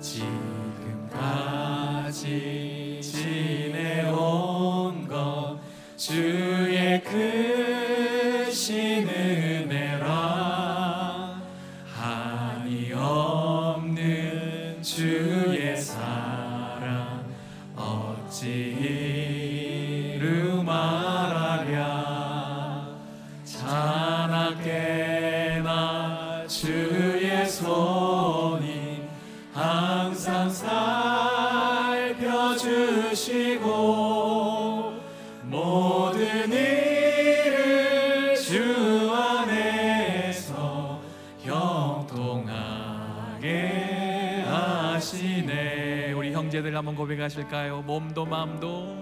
지금까지 지내온 것 주 한번 고백하실까요? 몸도 마음도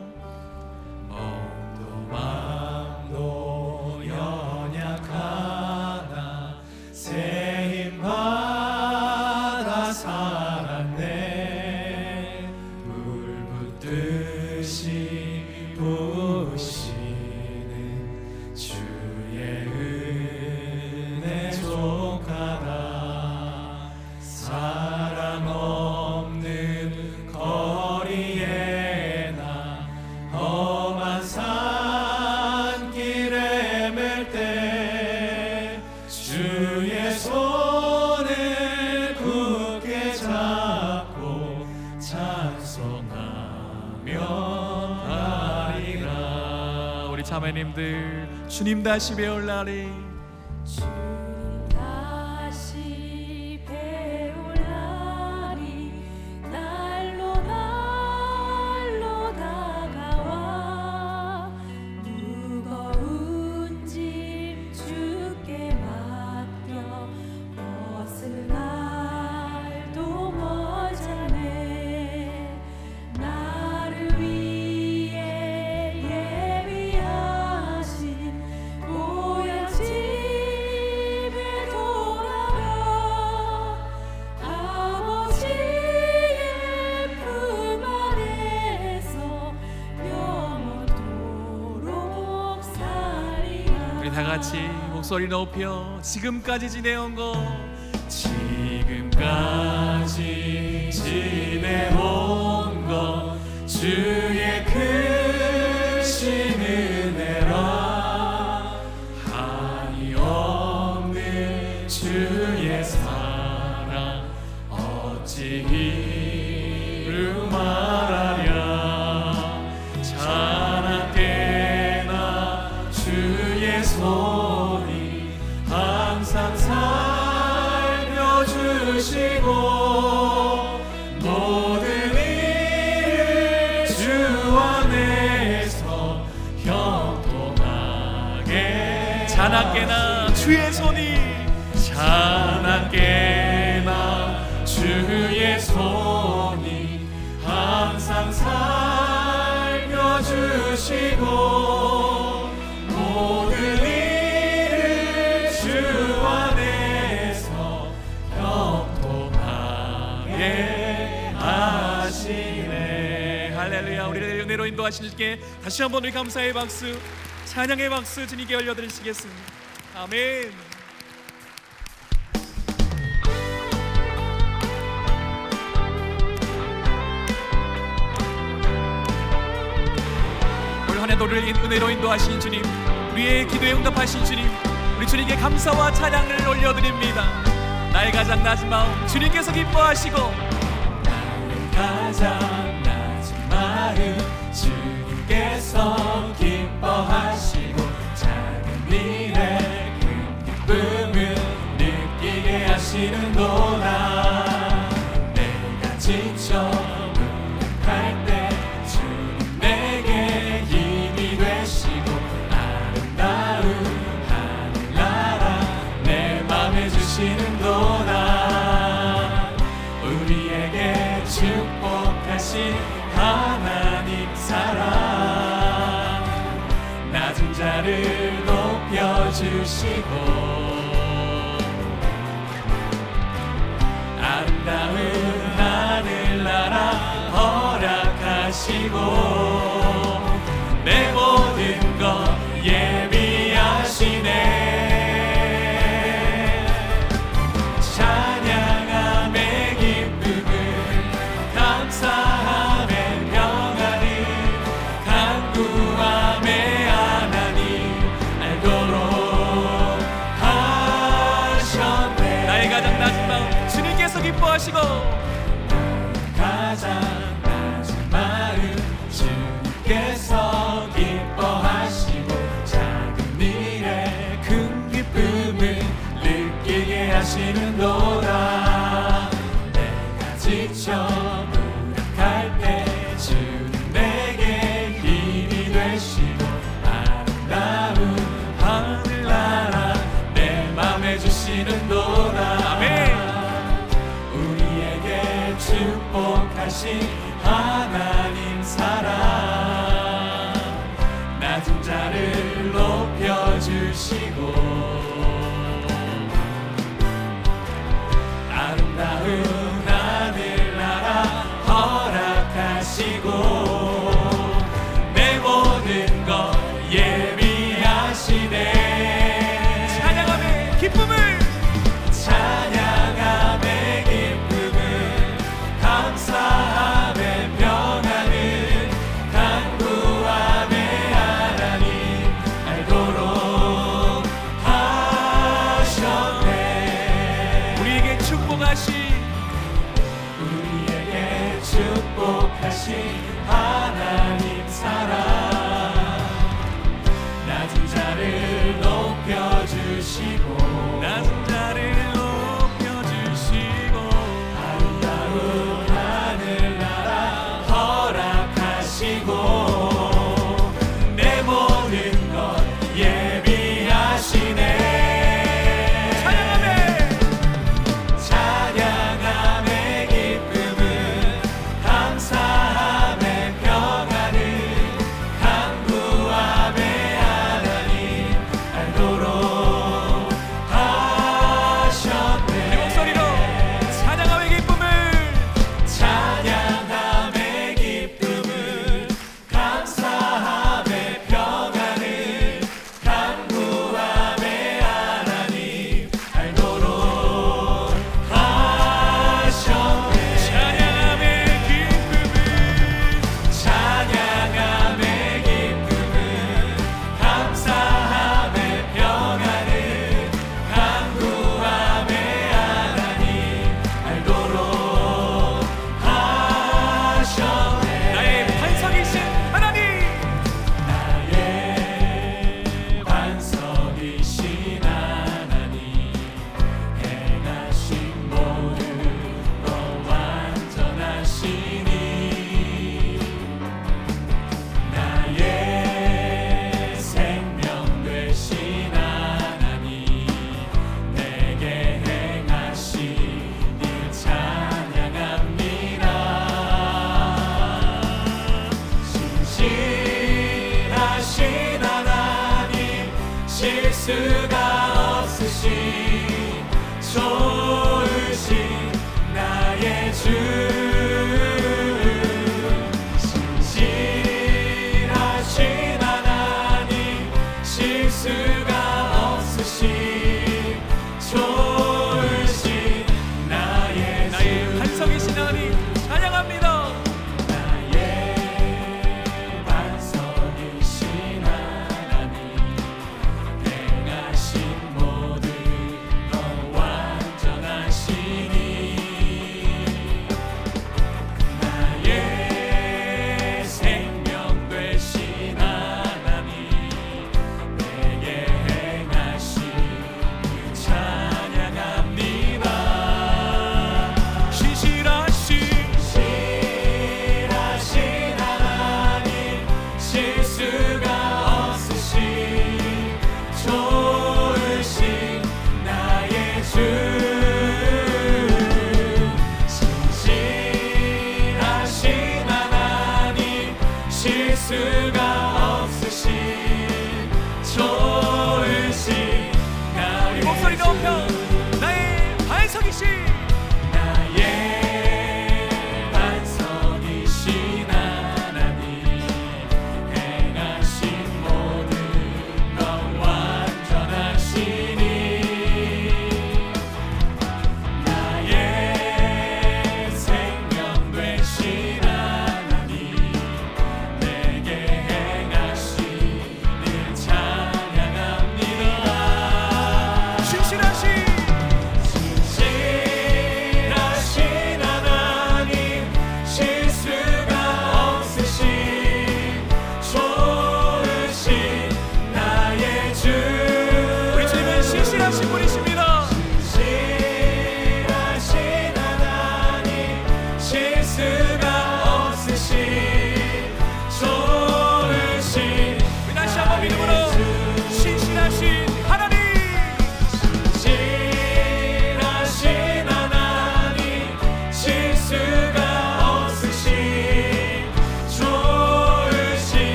주님 다시 배울 날이 다 같이 목소리 높여 지금까지 지내온 것 지금까지 지내온 것 주의 손이 항상 살려주시고 모든 일을 주 안에서 형통하게 자나깨나 주의 손이 자나깨나 주의 손이 항상 살펴주시고 은혜로 인도하실 게. 다시 한번 우리 감사의 박수 찬양의 박수 주님께 올려드리시겠습니다. 아멘. 올 한해 너를 은혜로 인도하신 주님 우리의 기도에 응답하신 주님 우리 주님께 감사와 찬양을 올려드립니다. 나의 가장 낮은 마음 주님께서 기뻐하시고 나의 가장 주님 주시고 아름다운 하늘나라 허락하시고 하시고 하신 실수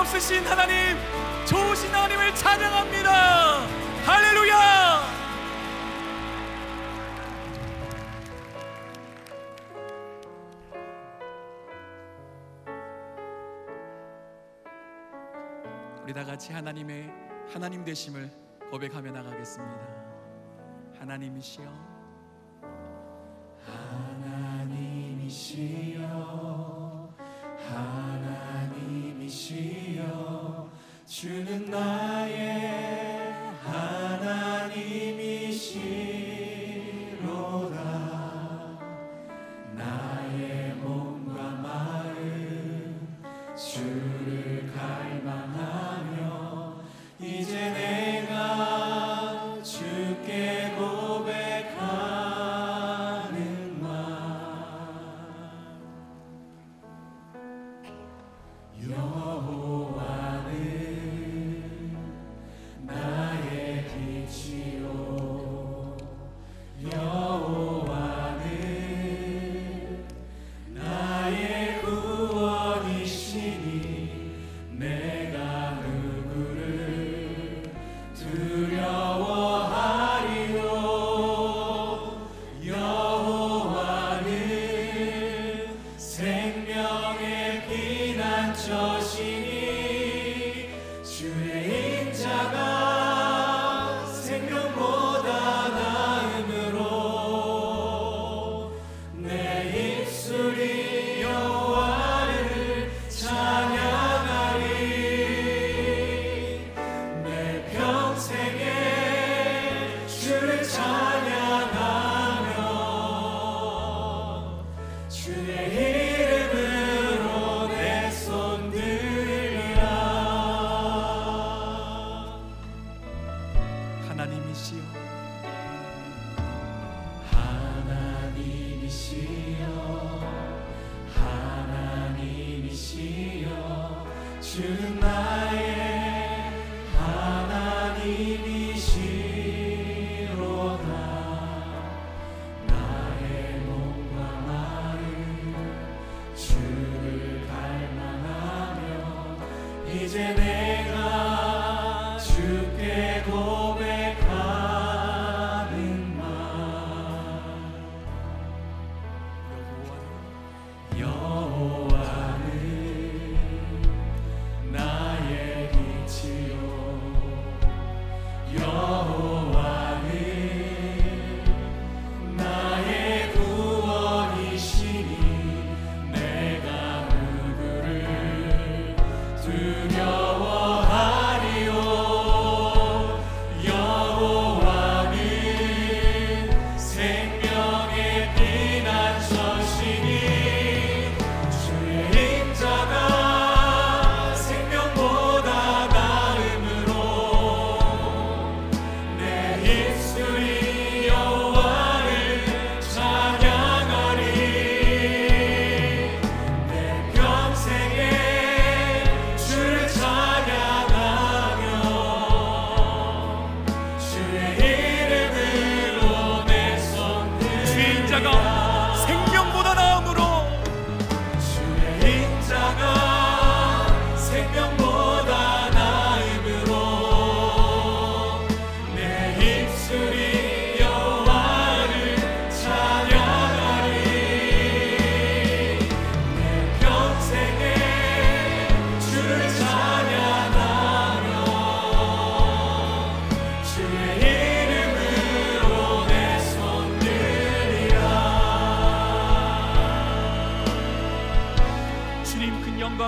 없으신 하나님 좋으신 하나님을 찬양합니다 할렐루야 우리 다 같이 하나님의 하나님 되심을 고백하며 나가겠습니다. 하나님이시여 하나님이시여 주는 나의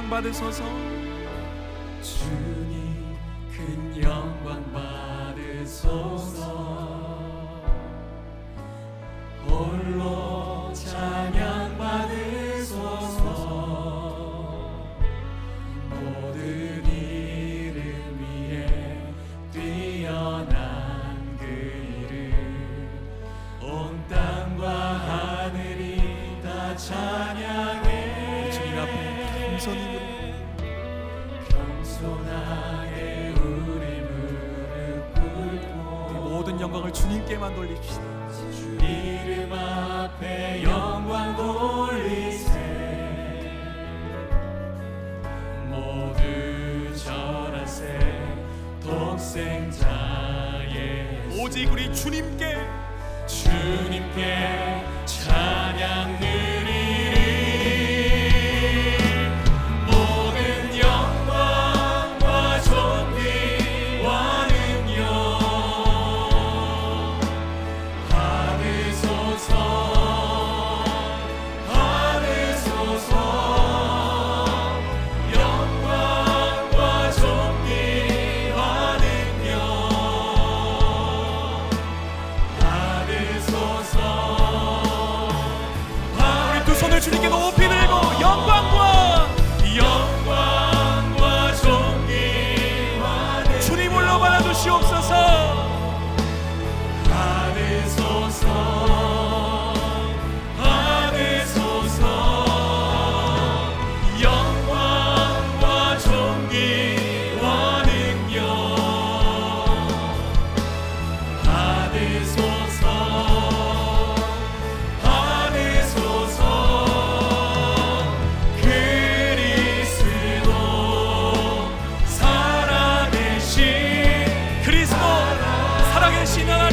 영광 받으소서. 주님 큰 영광 받으소서. 홀로 찬양 받으소서. 모든 이름 위에 뛰어난 그 이름 온 땅과 하늘이 다 찬양 손이 모든 영광을 주님께만 돌립시다. 이름 앞에 영광 돌리세. 모두 절하세. 독생자의 오직 우리 주님께 주님께 shows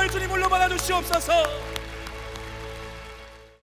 사랑을 주님으로 받아주시옵소서.